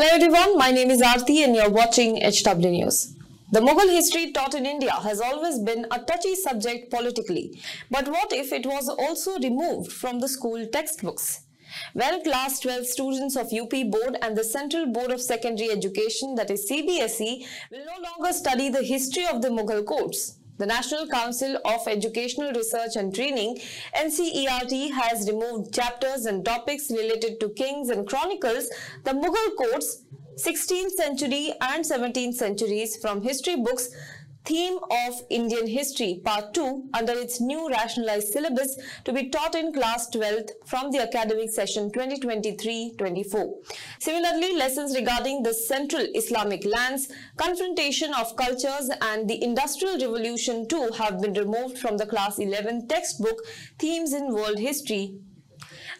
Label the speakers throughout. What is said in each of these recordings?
Speaker 1: Hello everyone, my name is Aarti and you're watching HW News. The Mughal history taught in India has always been a touchy subject politically. But what if it was also removed from the school textbooks? Well, class 12 students of UP Board and the Central Board of Secondary Education, that is CBSE, will no longer study the history of the Mughal courts. The National Council of Educational Research and Training, NCERT, has removed chapters and topics related to kings and chronicles, the Mughal courts, 16th century and 17th centuries from history books Theme of Indian History Part 2 under its new rationalized syllabus to be taught in class 12th from the academic session 2023-24. Similarly, lessons regarding the central Islamic lands, confrontation of cultures and the Industrial Revolution too have been removed from the class 11 textbook Themes in World History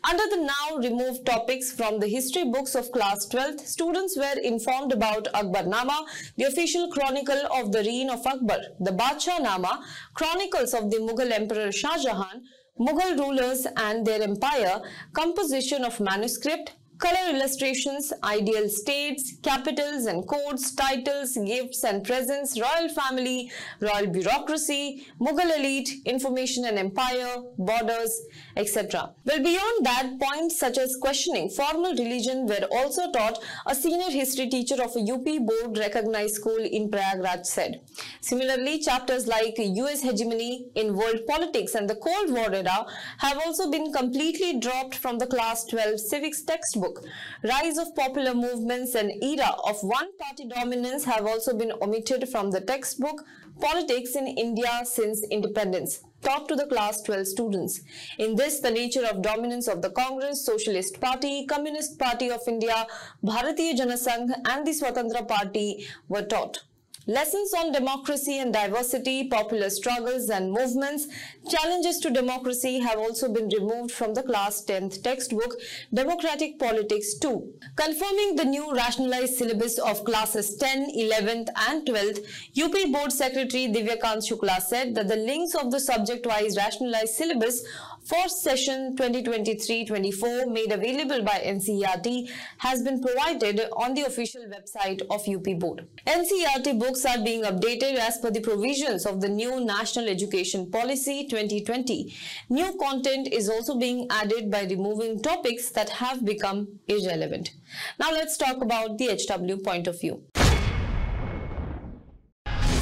Speaker 1: under the now removed topics from the history books of class 12th, students were informed about Akbarnama, the official chronicle of the reign of Akbar, the Badshah Nama, chronicles of the Mughal Emperor Shah Jahan, Mughal rulers and their empire, composition of manuscript, color illustrations, ideal states, capitals and courts, titles, gifts and presents, royal family, royal bureaucracy, Mughal elite, information and empire, borders, etc. Well, beyond that, points such as questioning formal religion were also taught, a senior history teacher of a UP board recognized school in Prayagraj said. Similarly, chapters like US hegemony in world politics and the Cold War era have also been completely dropped from the class 12 civics textbook book. Rise of popular movements and era of one-party dominance have also been omitted from the textbook Politics in India since Independence taught to the class 12 students. In this, the nature of dominance of the Congress, Socialist Party, Communist Party of India, Bharatiya Janasangh and the Swatantra Party were taught. Lessons on democracy and diversity, popular struggles and movements, challenges to democracy have also been removed from the class 10th textbook, Democratic Politics 2. Confirming the new rationalized syllabus of classes 10, 11th and 12th, UP Board Secretary Divyakant Shukla said that the links of the subject-wise rationalized syllabus for session 2023-24 made available by NCERT has been provided on the official website of UP Board. NCERT books are being updated as per the provisions of the new National Education Policy 2020. New content is also being added by removing topics that have become irrelevant. Now let's talk about the HW point of view.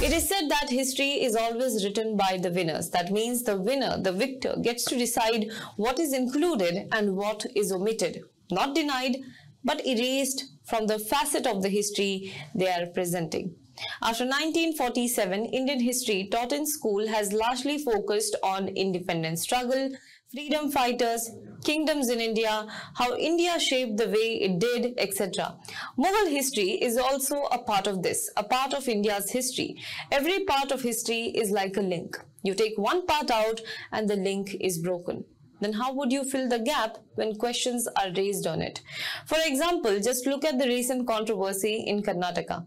Speaker 1: It is said that history is always written by the winners. That means the winner, the victor, gets to decide what is included and what is omitted. Not denied, but erased from the facet of the history they are presenting. After 1947, Indian history taught in school has largely focused on independence struggle, freedom fighters, kingdoms in India, how India shaped the way it did, etc. Mughal history is also a part of this, a part of India's history. Every part of history is like a link. You take one part out and the link is broken. Then how would you fill the gap when questions are raised on it? For example, just look at the recent controversy in Karnataka.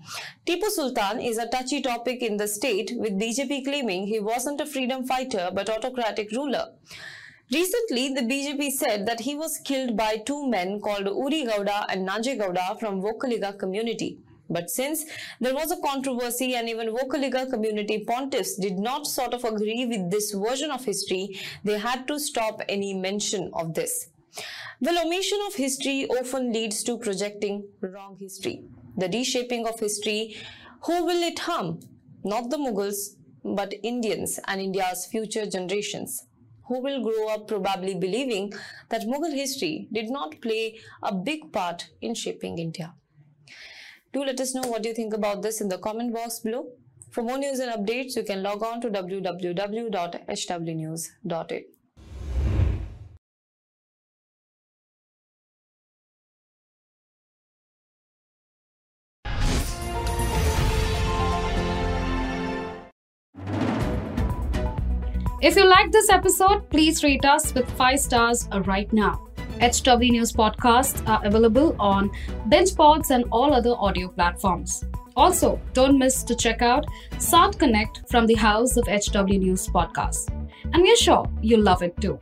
Speaker 1: Tipu Sultan is a touchy topic in the state with BJP claiming he wasn't a freedom fighter but autocratic ruler. Recently, the BJP said that he was killed by two men called Uri Gowda and Nanje Gowda from Vokkaliga community. But since there was a controversy and even Vokkaliga community pontiffs did not sort of agree with this version of history, they had to stop any mention of this. Well, omission of history often leads to projecting wrong history. The reshaping of history, who will it harm? Not the Mughals, but Indians and India's future generations who will grow up probably believing that Mughal history did not play a big part in shaping India. Do let us know what you think about this in the comment box below. For more news and updates, you can log on to www.hwnews.it.
Speaker 2: If you like this episode, please rate us with 5 stars right now. HW News podcasts are available on BingePods and all other audio platforms. Also, don't miss to check out South Connect from the House of HW News podcast. And we're sure you'll love it too.